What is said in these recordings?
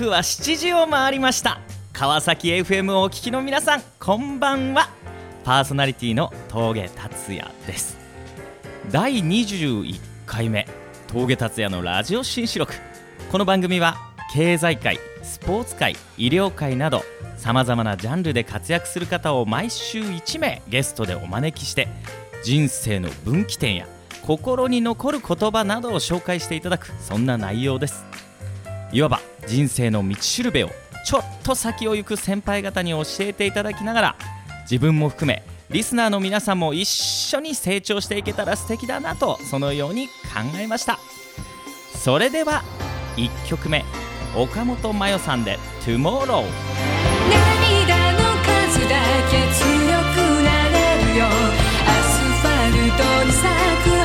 刻は7時を回りました。川崎 FM をお聞きの皆さんこんばんは。パーソナリティの峠達也です。第21回目峠達也のラジオ新四録。この番組は経済界スポーツ界医療界などさまざまなジャンルで活躍する方を毎週1名ゲストでお招きして人生の分岐点や心に残る言葉などを紹介していただくそんな内容です。いわば人生の道しるべをちょっと先を行く先輩方に教えていただきながら自分も含めリスナーの皆さんも一緒に成長していけたら素敵だなとそのように考えました。それでは1曲目岡本真代さんで「Tomorrow」涙の数だけ強くなれるよ。アスファルトに咲く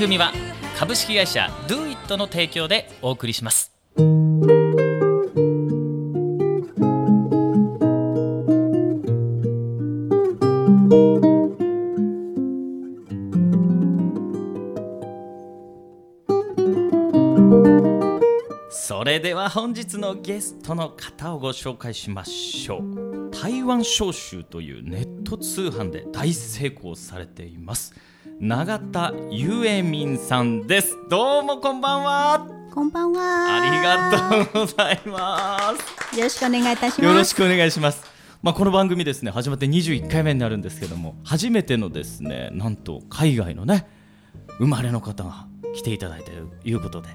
番組は株式会社 DoIt の提供でお送りします。それでは本日のゲストの方をご紹介しましょう。台湾商州というネット通販で大成功されています。永田ゆえみんさんです。どうもこんばんは。こんばんは。ありがとうございまよろしくお願いいたします。すよろしくお願いします。まあ、この番組ですね始まって21回目になるんですけども初めてのですねなんと海外のね生まれの方が来ていただいているということで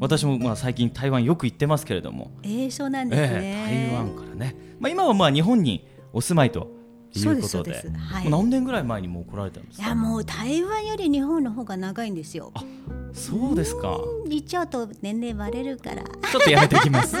私もまあ最近台湾よく行ってますけれども。えー、そうなんですね。ええ台湾からね、まあ、今はまあ日本にお住まいということで。はい。もう何年ぐらい前にもう来られたんですか？いやもう台湾より日本の方が長いんですよ。そうですか。言っちゃうと年齢バレるから。ちょっとやめておきます？い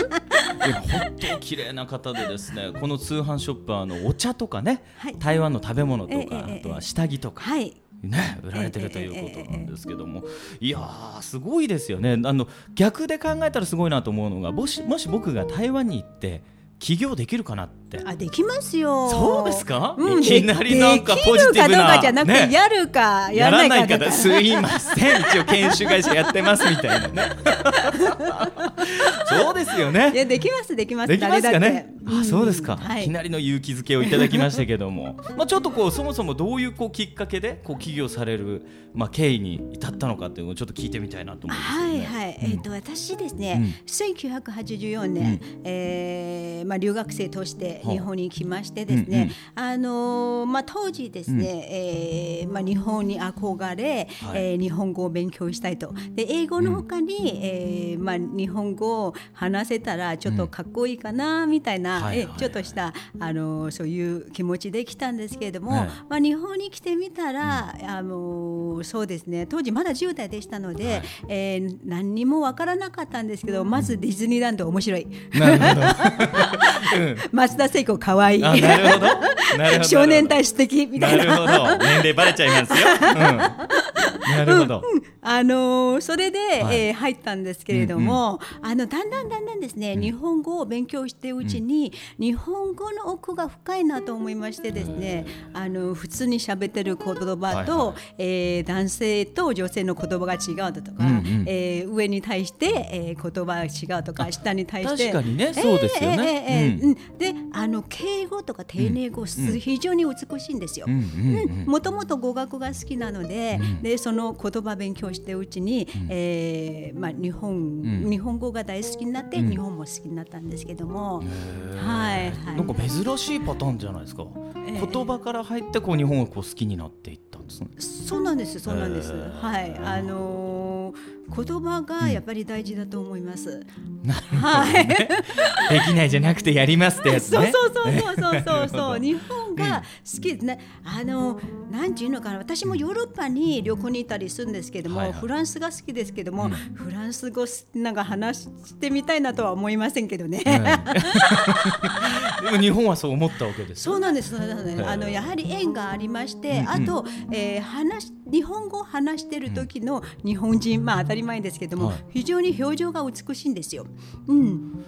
や本当綺麗な方でですねこの通販ショップはあのお茶とかね、はい。台湾の食べ物とか、あとは下着とか、はい。ね、売られてるということなんですけども、いやーすごいですよね。あの逆で考えたらすごいなと思うのがもしもし僕が台湾に行って起業できるかなって。あできますよ。そうですか？うん、いきなりなんかでポジティブなじゃなくて、ねやるかやらないか方すいません。一応研修会社やってますみたいなね。そうですよいねやできますできますできますかね？あそうですか、はい。い、きなりの勇気づけをいただきましたけども。まあちょっとこうそもそもどういうこうきっかけでこう起業されるまあ経緯に至ったのかっていうのをちょっと聞いてみたいなと思うんですよね。はいはい、えっ、と私ですね、1984年、えーまあ留学生として日本に来ましてですね、あのーまあ当時ですね、えーまあ日本に憧れ、はい。えー日本語を勉強したいと。で英語のほかに、えーまあ日本語を話せたらちょっとかっこいいかなみたいな、はいはいえちょっとしたあのーそういう気持ちで来たんですけれども、はいまあ日本に来てみたら、あのーそうですね当時まだ10代でしたので、はい。えー何にもわからなかったんですけどまずディズニーランド面白い。なるほど、松田聖子かわい。い少年隊素敵みたいな。なるほど。年齢バレちゃいますよ、うん、なるほど、あのーそれで、はい。えー入ったんですけれども、あのだんだんだんだんですね、日本語を勉強しているうちに、日本語の奥が深いなと思いましてですね、あの普通に喋ってる言葉と、はいはい。えー男性と女性の言葉が違うとか、うんうん。えー上に対して、えー言葉が違うとか下に対して。確かにねそうですよね。えーえーえーうん。うん。であの敬語とか丁寧語、す非常に美しいんですよ。うんうんうん。もともと語学が好きなので,、でその言葉勉強してるうちに、えーまあ、日本うん。日本語が大好きになって、うん。日本も好きになったんですけども、はいはい。なんか珍しいパターンじゃないですか、ええ。言葉から入ってこう日本をこう好きになっていったんですね。そうなんですそうなんです、はい。あのー言葉がやっぱり大事だと思います、なるはい。できないじゃなくてやりますってやつね。そうそうそうそうそうそう。日本が好きですね、あのなんていうのかな。私もヨーロッパに旅行に行ったりするんですけども、はいはい。フランスが好きですけども、フランス語なんか話してみたいなとは思いませんけどね。でも日本はそう思ったわけですよ。そうなんです、そうなんです。あのやはり縁がありまして、あと、えー話し日本語を話している時の日本人、まあ当たり前ですけども、はい非常に表情が美しいんですよ。うん、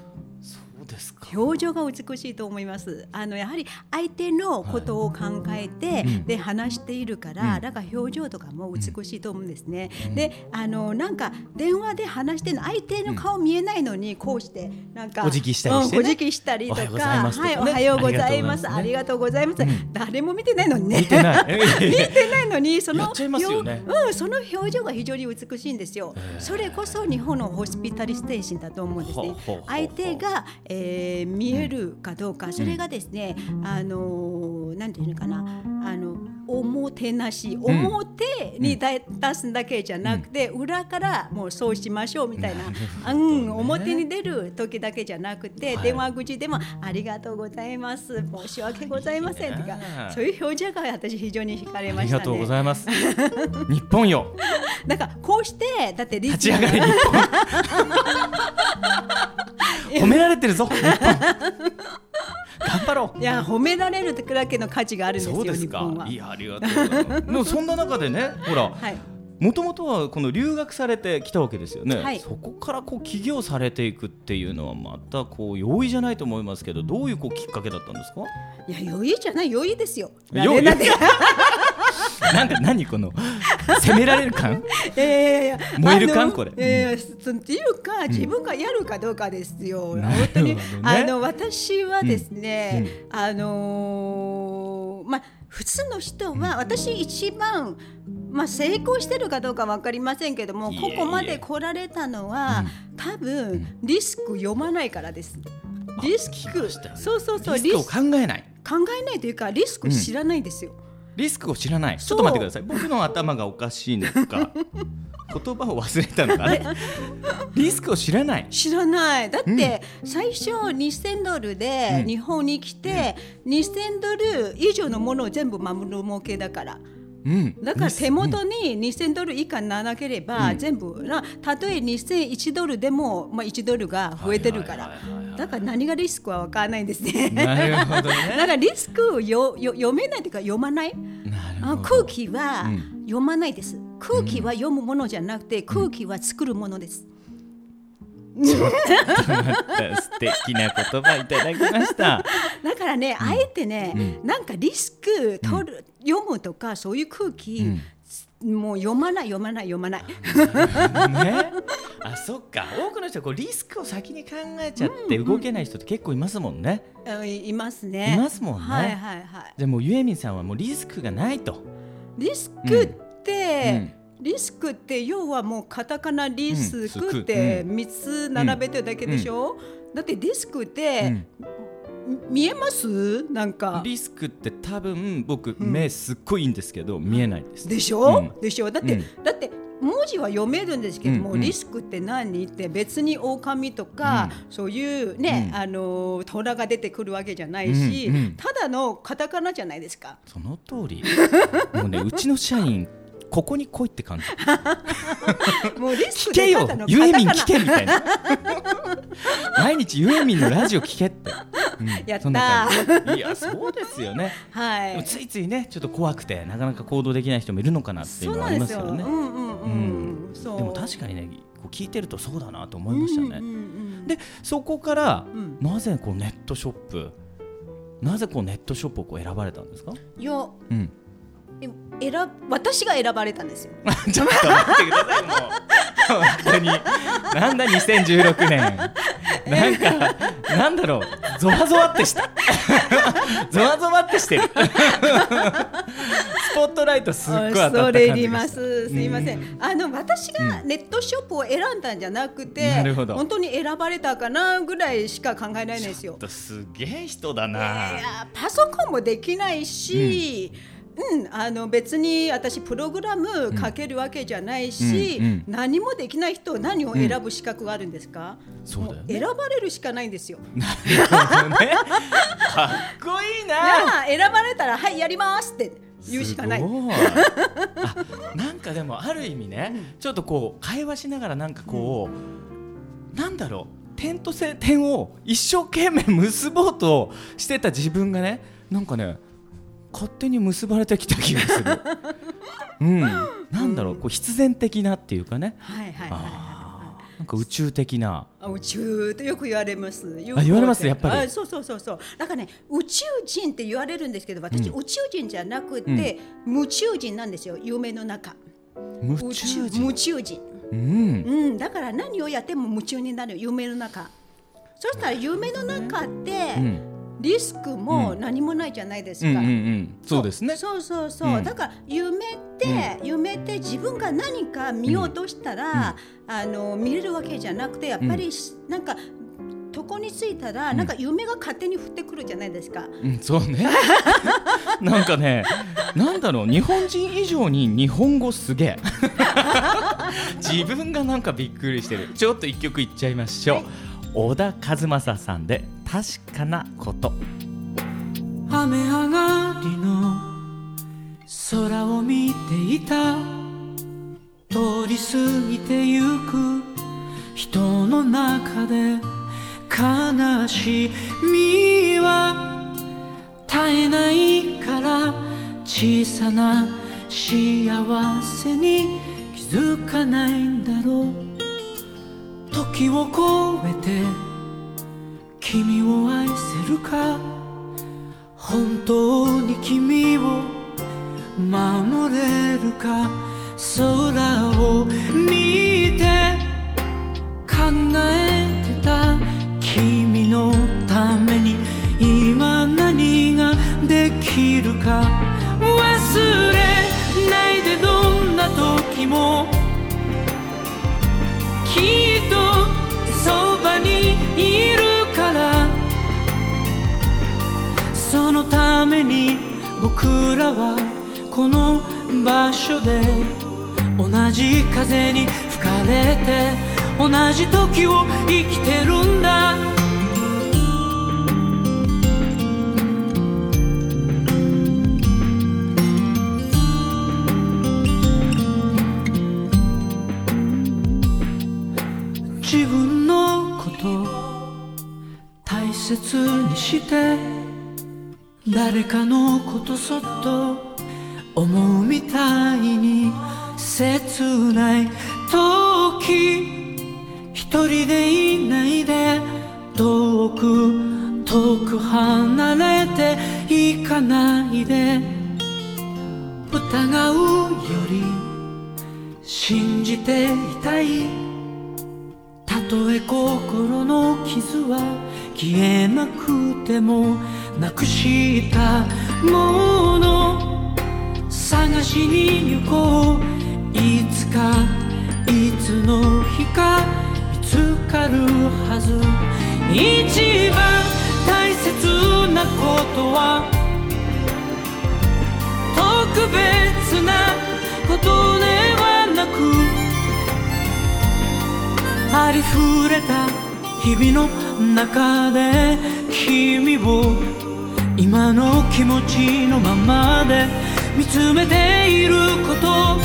表情が美しいと思います。あのやはり相手のことを考えて、で話しているから、なん。か表情とかも美しいと思うんですね。で、あのなんか電話で話して相手の顔見えないのにこうしてなんかお辞儀したりお辞儀したりとか、おはようございおはようございます。あありがとうございます。誰も見てないのに。ね。見てない。見てないのにそのうんその表情が非常に美しいんですよ。それこそ日本のホスピタリス精神だと思うんですね。相手が、えー見えるかどうか、それがですね、あのーなんていうのかな、あのおもてなし、表にだ出すだけじゃなくて、裏からもうそうしましょうみたいな、うん、表に出る時だけじゃなくて、はい。電話口でもありがとうございます、申し訳ございませんとかね、そういう表情が私非常に惹かれましたね。ありがとうございます。日本よ。なんかこうしてだってリ立ち上がれ日本 褒められてるぞ。日 本頑張ろう。いや褒められるだけの価値があるんですよそうですか。いやありがとうございます。でもそんな中でねほらはい。もともとはこの留学されてきたわけですよね、はい。そこからこう起業されていくっていうのはまたこう容易じゃないと思いますけどどういうこうきっかけだったんですか？いや余裕じゃない余裕ですよ。余裕なんか何この責められる感？いやいやいや燃えるかあのこれ。いやいやそっていうか自分がやるかどうかですよ。なるほど本当にね。あの私はですね、あのーまあ普通の人は私一番まあ成功してるかどうかわかりませんけどもここまで来られたのは多分リスク読まないからです。リスクそうそうそうリスクを考えない。考えないというかリスク知らないんですよ。リスクを知らない。ちょっと待ってください。僕の頭がおかしいのか。言葉を忘れたのか。あれリスクを知らない。知らない。だって最初2000ドルでうん。日本に来て2000ドル以上のものを全部守る儲けだからうんだから手元に2000ドル以下にならなければ全部なたとえ2001ドルでも、まあ、1ドルが増えてるから。だから何がリスクは分からないんですね。なるほど だねからリスクをよよ読めないというか読まない？な空気はうん。読まないです。空気は読むものじゃなくて空気は作るものです。素敵な言葉いただきました。だからね、あえてね、なんかリスク取る、読むとかそういう空気、もう読まない読まない読まない。ね、あそっか多くの人はこうリスクを先に考えちゃって動けない人って結構いますもんね。あいいますね。いますもんねはいはいはい。でもゆえみんさんはもうリスクがないと。リスクって、うんリスクって要はもうカタカナリスうんクってうん三つ並べてるだけでしょ、だってリスクって、見えます？なんか。リスクって多分僕目すっごいいいんですけど見えないです。でしょ、うん。でしょ？だって、うん。だって文字は読めるんですけども、リスクって何？って別に狼とか、そういうね、うん。あの虎が出てくるわけじゃないし、ただのカタカナじゃないですか。その通り。もうねうちの社員ここに来いって感じ。もうリスク聞けよでただのゆえみんカタカナ聞けみたいな。毎日ゆえみんのラジオ聞けって。うんやったいやそうですよね。はい。ついついねちょっと怖くてなかなか行動できない人もいるのかなっていうのはあ。りますよね。うんうんうん。そう。でも確かにねこう聞いてるとそうだなと思いましたね。うんうんうんでそこから、んなぜこうネットショップなぜこうネットショップをこう選ばれたんですか、いやうん、え選私が選ばれたんですよ。ちょっと待ってくださいもう。本当に。なんだ2016年。なんかなんだろう。ゾワゾワってした。ゾワゾワってしてる。スポットライトすっごい当たった感じがした。恐れ入ります。すいませうん。ん。あの私がネットショップを選んだんじゃなくて、なるほど。本当に選ばれたかなぐらいしか考えないんですよ。ちょっ。とすげえ人だいなやパソコンもできないし、うんあの別に私プログラムかけるわけじゃないし、うんうん。何もできない人何を選ぶ資格があるんですか、そうだよね。も選ばれるしかないんですよ。なるほどね。かっこいいな。選ばれたらはいやりますって言うしかない。なんかでもある意味ね、ちょっとこう会話しながらなんかこう、なんだろう点とせ点を一生懸命結ぼうとしてた自分がねなんかね勝手に結ばれてきた気がする。うん、なんだろうこう必然的なっていうかねはいはいはいはいなんか宇宙的なあ宇宙ってよく言われます。言われますやっぱりあそうそうそうそう。だからね宇宙人って言われるんですけど、私、うん宇宙人じゃなくて、夢中人なんですよ。夢の中。夢中人夢中人。うんうん、だから何をやっても夢中になる夢の中。そしたら夢の中って、うんリスクも何もないじゃないですか。うんうんうん。そうですね。そうそうそう、う。ん。だから夢って、夢って自分が何か見ようとしたら、あの見れるわけじゃなくてやっぱり、なんか床に着いたら、なんか夢が勝手に降ってくるじゃないですか。うん、そうね。なんかね、なんだろう、日本人以上に日本語すげえ。自分がなんかびっくりしてる。ちょっと一曲いっちゃいましょう。はい。小田和正さんで確かなこと。雨上がりの空を見ていた。通り過ぎてゆく。人の中で。悲しみは。絶えないから。小さな幸せに気づかないんだろう。時を超えて。君を愛せるか？本当に君を守れるか？空を見て考えてた。君のためにはこの場所で同じ風に吹かれて同じ時を生きてるんだ。自分のこと大切にして誰かのことそっと思うみたいに切ない時一人でいないで遠く遠く離れて行かないで疑うより信じていたいたとえ心の傷は消えなくてもなくしたもの探しに行こう。いつかいつの日か見つかるはず一番大切なことは。特別なことではなく。ありふれた日々の中で君を今の気持ちのままで見つめていること。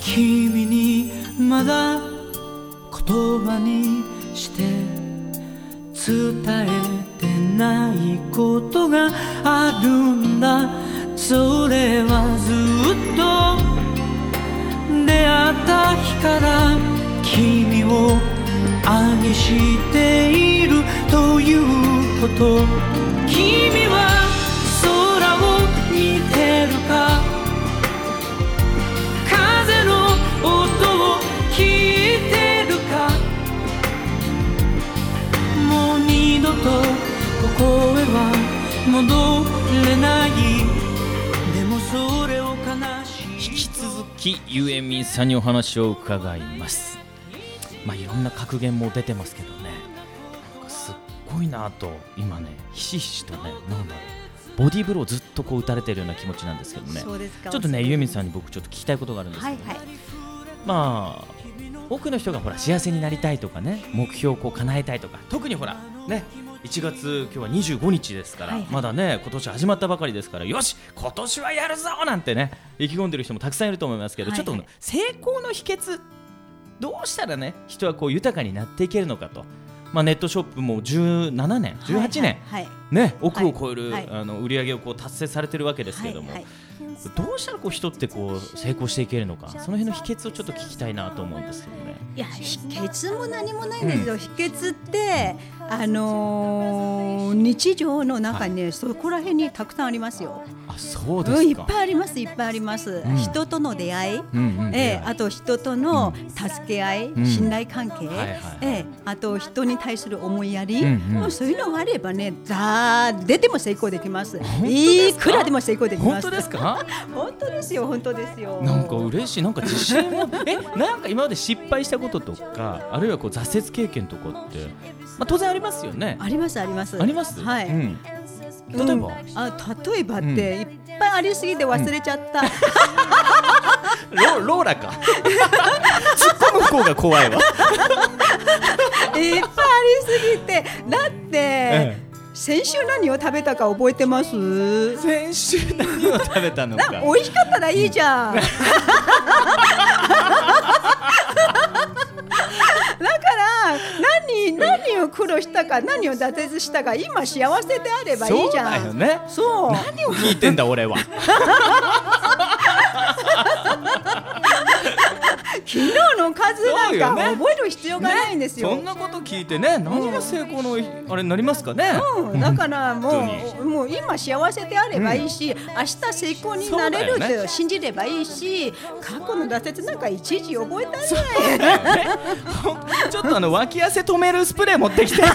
君にまだ言葉にして伝えてないことがあるんだ。それはずっと出会った日から君を愛しているということ。君は空を見てるか？風の音を聞いてるか？もう二度とここへは戻れない。でもそれを悲しい。引き続きゆえみんさんにお話を伺います。まあいろんな格言も出てますけどね。ごいなと今ねひしひしとねなんだろうボディーブローをずっとこう打たれてるような気持ちなんですけどね。そうですか。ちょっとねゆえみんさんに僕ちょっと聞きたいことがあるんですけど、はいはい。まあ多くの人がほら幸せになりたいとかね目標をこう叶えたいとか特にほらね1月今日は25日ですから、はいはい。まだね今年始まったばかりですからよし今年はやるぞなんてね意気込んでる人もたくさんいると思いますけど、はいはい。ちょっと成功の秘訣どうしたらね人はこう豊かになっていけるのかと、まあ、ネットショップも17年18年、はい。はい。ね億を超える、はい。あの売り上げをこう達成されてるわけですけども、はいはいどうしたらこう人ってこう成功していけるのかその辺の秘訣をちょっと聞きたいなと思うんですけどね。いや秘訣も何もないんですよ、秘訣ってあのー日常の中にね、そこら辺にたくさんありますよ。あそうでうんい。っぱいありますいっぱいあります、ん。人との出会い、うんうん。ええあと人との助け合い、ん。信頼関係、はいはいええあと人に対する思いやり、うんうん。そういうのがあればね誰でも成功できます。いくらでも成功できます。本当ですか？本当ですよ本当ですよ。なんか嬉しいなんか自信もえなんか今まで失敗したこととかあるいはこう挫折経験とかってまあ当然ありますよね。ありますあります。あります？はい、うん。例えば、うんあ例えばっていっぱいありすぎて忘れちゃった、ロローラか。突っ込む方が怖いわ。いっぱいありすぎてだって、え先週何を食べたか覚えてます？先週何を食べたのか。な美味しかったらいいじゃん。だから何何を苦労したか何を挫折したか今幸せであればいいじゃん。そうだよね。そう何を聞いてんだ俺は。昨日の数なんか覚える必要がないんですよ。そんなこと聞いてね何が成功のあれになりますかね。うん、だからも本うもう今幸せであればいいし、明日成功になれるそうだよと信じればいいし、過去の挫折なんかいちいち覚えたんじゃない。ねちょっとあの脇汗止めるスプレー持ってきて。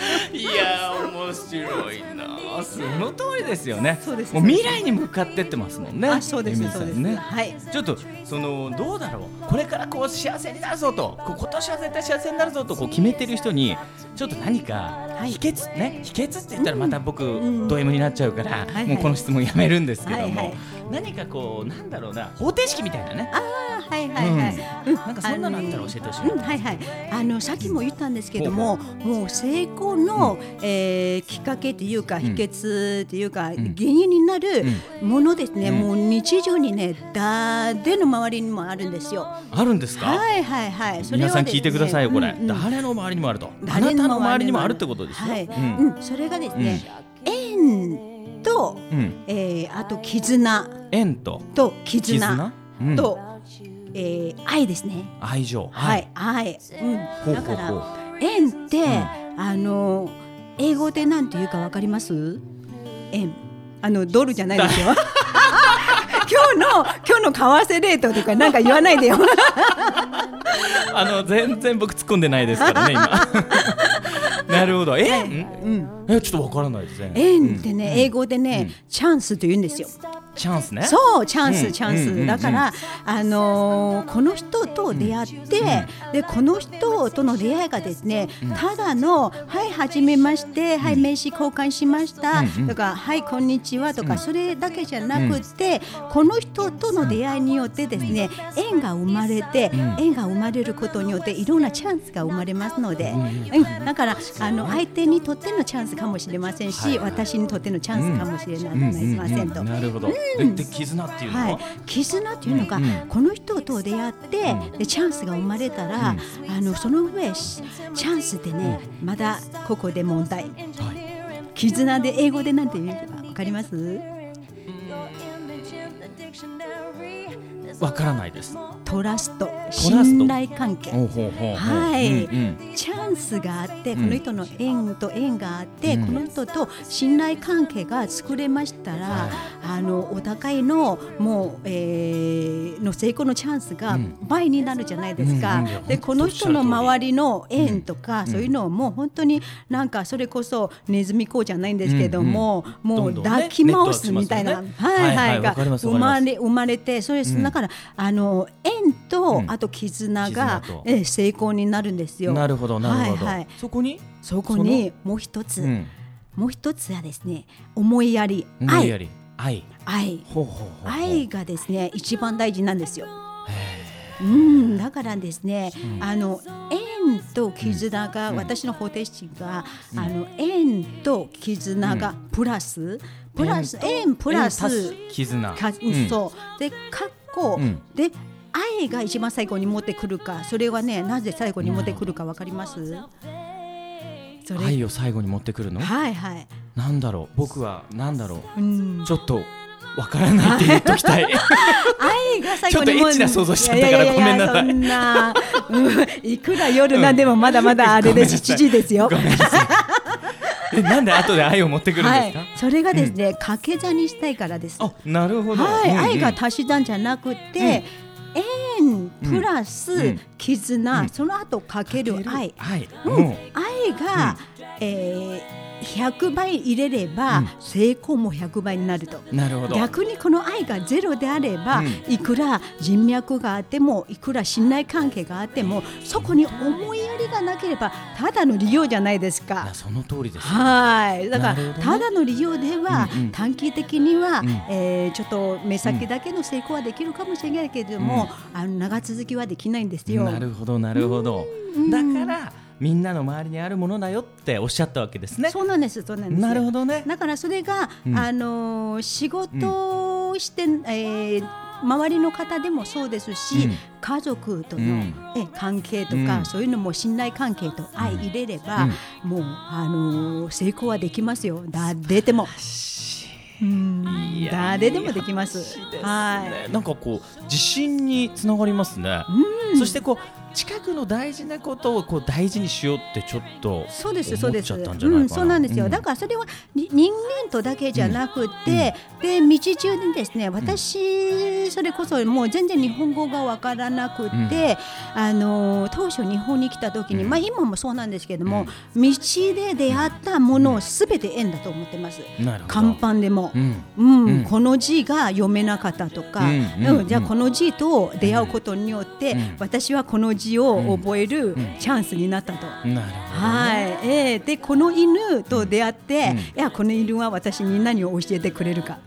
いや面白いな。その通りですよね。そうですもう未来に向かってってますもんね。あそうですそうですね。はい。ちょっとそのどうだろうこれからこう幸せになるぞとこう今年は絶対幸せになるぞとこう決めてる人にちょっと何かはい。秘訣、ね秘訣って言ったらまた僕、ん。ド M になっちゃうから、はいもうこの質問やめるんですけども、はいはい。何かこうなんだろうな方程式みたいなね。ああはいはいはい。うん。なんかそんなのあったら教えてほしいな。うんはいはい。あのさっきも言ったんですけども、もう成功の、えーきっかけというか秘訣というか、原因になるものですね。もう日常にね誰の周りにもあるんですよ。あるんですか、はいはいはい。ね皆さん聞いてくださいよこれ、うんうん。誰の周りにもあると。あ誰なたの周りにもあるってことですよ、はい。うん。うん、それがですね、縁と、うん。えーあと絆。縁と。と絆。とえー愛ですね。愛情。はい、愛。だから縁って、あの英語でなんて言うかわかります？円。あのドルじゃないですよ。今日の今日の為替レートとかなんか言わないでよ。あの全然僕突っ込んでないですからね今 なるほど。え、うん。えちょっとわからないですね。縁ってね、英語でね、チャンスと言うんですよ。チャンスね。そうチャンうん。スチャンス。だからあのーこの人と出会ってでこの人との出会いがですねただの「はいはじめましてはい名刺交換しました」とか「はいこんにちは」とかそれだけじゃなくってこの人との出会いによってですね縁が生まれて縁が生まれることによっていろんなチャンスが生まれますのでうんだからあの相手にとってのチャンスかもしれませんし私にとってのチャンスかもしれないませんと。なるほど絆っていうのは、はい、絆っていうのが、うん。この人と出会って、でチャンスが生まれたら、あのその上しチャンスでね、まだここで問題、絆で英語でなんて言うかわかります？わからないですトラスト信頼関係。はい、チャンスがあって、んこの人の縁と縁があって、うん。この人と信頼関係が作れましたら、あのお互いのもう、えーの成功のチャンスが倍になるじゃないですか。でこの人の周りの縁とか、そういうのをもう本当になんかそれこそネズミ講じゃないんですけども、もう抱き回すみたいな、はいはいが生まれ生まれてそれだからあの縁と、うん。あと絆が絆と。えー成功になるんですよ。なるほどなるほど、はいはい、そこに？そこにもう一つ、うん。もう一つはですね思いやり愛。愛。愛。愛がですね一番大事なんですよ。うん、だからですね、あの縁と絆が、私の方程式が、あの縁と絆がプラス、プラス縁プラス絆。か、うんそう。でかっこ、うん。で愛が一番最後に持ってくるかそれはねなぜ最後に持ってくるかわかります？それ。愛を最後に持ってくるの？はいはい、なんだろう？僕はなんだろう？ん。う、ちょっとわからないって言っときたい。愛が最後にちょっとエッチな想像しちゃったからごめんなさい。そんな、うん、いくら夜なんでもまだまだあれです、7時ですよ。えなんで後で愛を持ってくるんはいですか、、それがですね、掛け算にしたいからです。あなるほど、はい、うんうん。愛が足し算じゃなくて、縁プラスうん。絆、うん。その後かける愛、愛。が、えー100倍入れれば、うん。成功も100倍になると。なるほど。逆にこの愛がゼロであれば、うん。いくら人脈があってもいくら信頼関係があってもそこに思いやりがなければただの利用じゃないですか。その通りですはい、だから、ね。ただの利用では、うんうん。短期的には、うん。えーちょっと目先だけの成功はできるかもしれないけれども、あの長続きはできないんですよ。なるほどなるほど。だからみんなの周りにあるものだよっておっしゃったわけですね。そうなんです、そうなんです。なるほどね。だからそれが、うん。あのー仕事をして、えー周りの方でもそうですし、うん。家族との、うん。え関係とか、うん。そういうのも信頼関係と相入れれば、もう、あのー成功はできますよ。誰でも。うん。いや誰でもできます。いすね。はい。なんかこう自信につながりますね、うん。そしてこう近くの大事なことをこう大事にしようってちょっとそうですそうです。うん、そうなんですよ。うん。だからそれはに人間とだけじゃなくて、で道中にですね、私それこそもう全然日本語がわからなくて、あの当初日本に来た時に、うん。まあ今もそうなんですけども、道で出会ったものをすべて縁だと思ってます。看板でも。うん。うん。うん。この字が読めなかったとか、うん。うん。うん。じゃあこの字と出会うことによって、うん。私はこの字を覚えるん。チャンスになったと。なるほどね。はい、えーでこの犬と出会って、うん。いやこの犬は私に何を教えてくれるか。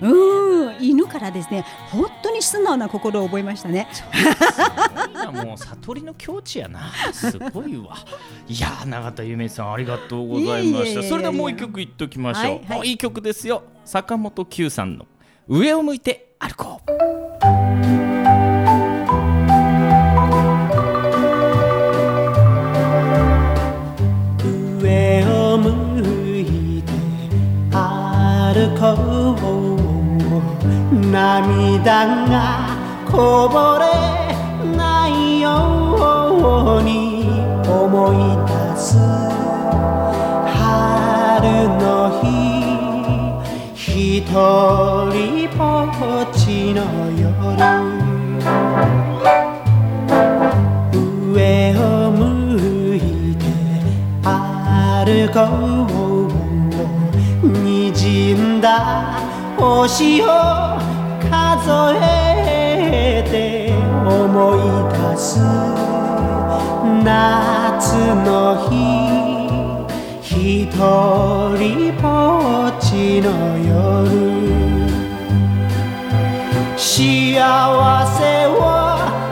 うん。うん、犬からですね、本当に素直な心を覚えましたね。もう悟りの境地やな。すごいわ。いやー永田由美さんありがとうございました。それではもう一曲いっときましょう、はいはい。もういい曲ですよ。坂本九さんの上を向いて歩こう涙がこぼれないように思い出す春の日ひとりぼっちの夜上を向いて歩こうにじんだ星を数えて思い出す夏の日一人ぼっちの夜。幸せは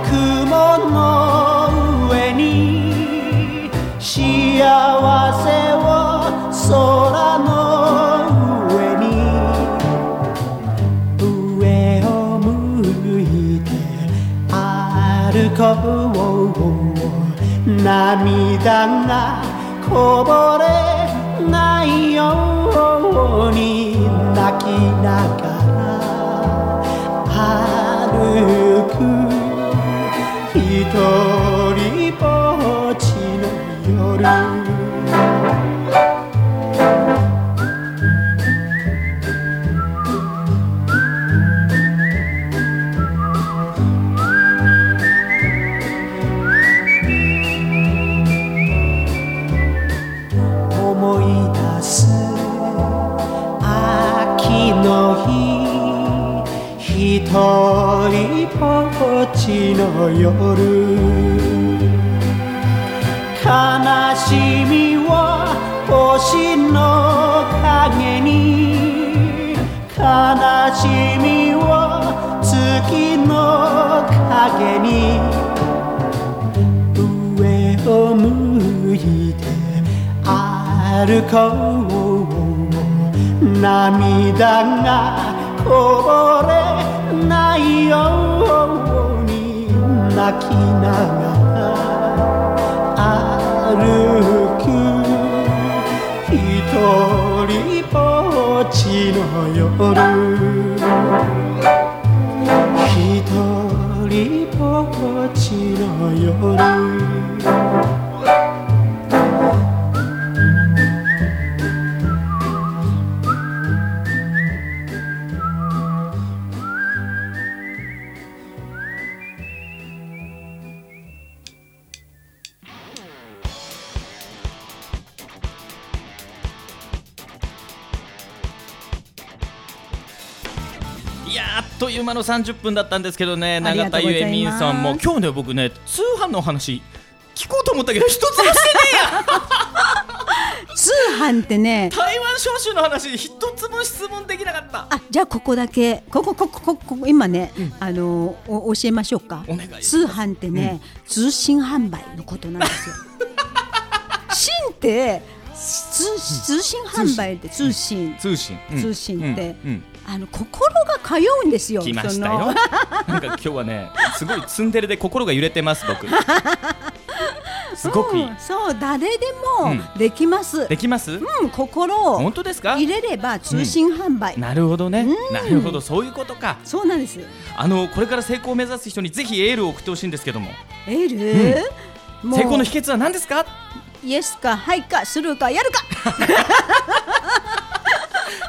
雲の上に。幸せは空こぼう涙がこぼれないように泣きながら歩く一人ぼっちの夜歩こう涙がこぼれないように泣きながら歩く一人ぼっちの夜。一人ぼっちの夜。あっという間の30分だったんですけどね永田ゆえみんさんも今日ね僕ね通販のお話聞こうと思ったけど一つもしてねえや。通販ってね。台湾招集の話一つも質問できなかった。あじゃあここだけこここここここ今ね、あのお教えましょうか。通販ってね、通信販売のことなんですよ。信って通通信販売って通信。通信、うん。通信って。うん。うんあの心が通うんですよ来ましたよ。なんか今日はねすごいツンデレで心が揺れてます僕。すごくいい。うんそう誰でもうん。できます、できます？うん、心を本当ですか？入れれば通信販売、なるほどね。うん。なるほど。そういうことか。そうなんです。あのこれから成功を目指す人にぜひエールを送ってほしいんですけども。エール、成功の秘訣は何ですか？イエスかはいかするかやるか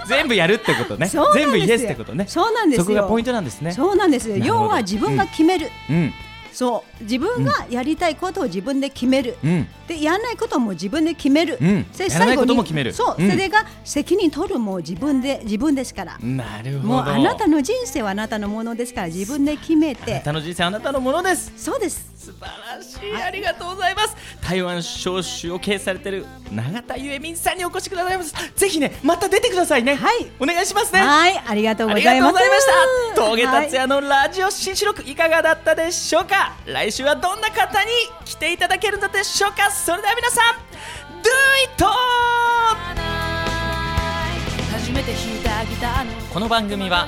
全部やるってことね。全部イエスってことね。そうなんですよ。そこがポイントなんですね。そうなんです要は自分が決める、うん。そう。自分がやりたいことを自分で決める、うん。でやらないことも自分で決める、うん。でやらないこと最後にも決める。そう、うん。それが責任取るも自分で自分ですから、なるほど。もうあなたの人生はあなたのものですから自分で決めあなてたの人生あなたのものです。そうです素晴らしい。ありがとうございます。台湾招集を経営されてる永田ゆえみんさんにお越しくださいます。ぜひねまた出てくださいね。はい。お願いしますね。はいありがとうありがとうございました。峠達はい也のラジオ新四録いかがだったでしょうか？来週はどんな方に来ていただけるのでしょうか？それでは皆さん Do it! 初めて弾いたギター！のこの番組は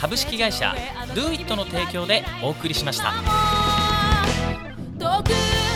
株式会社 Do It の提供でお送りしました遠く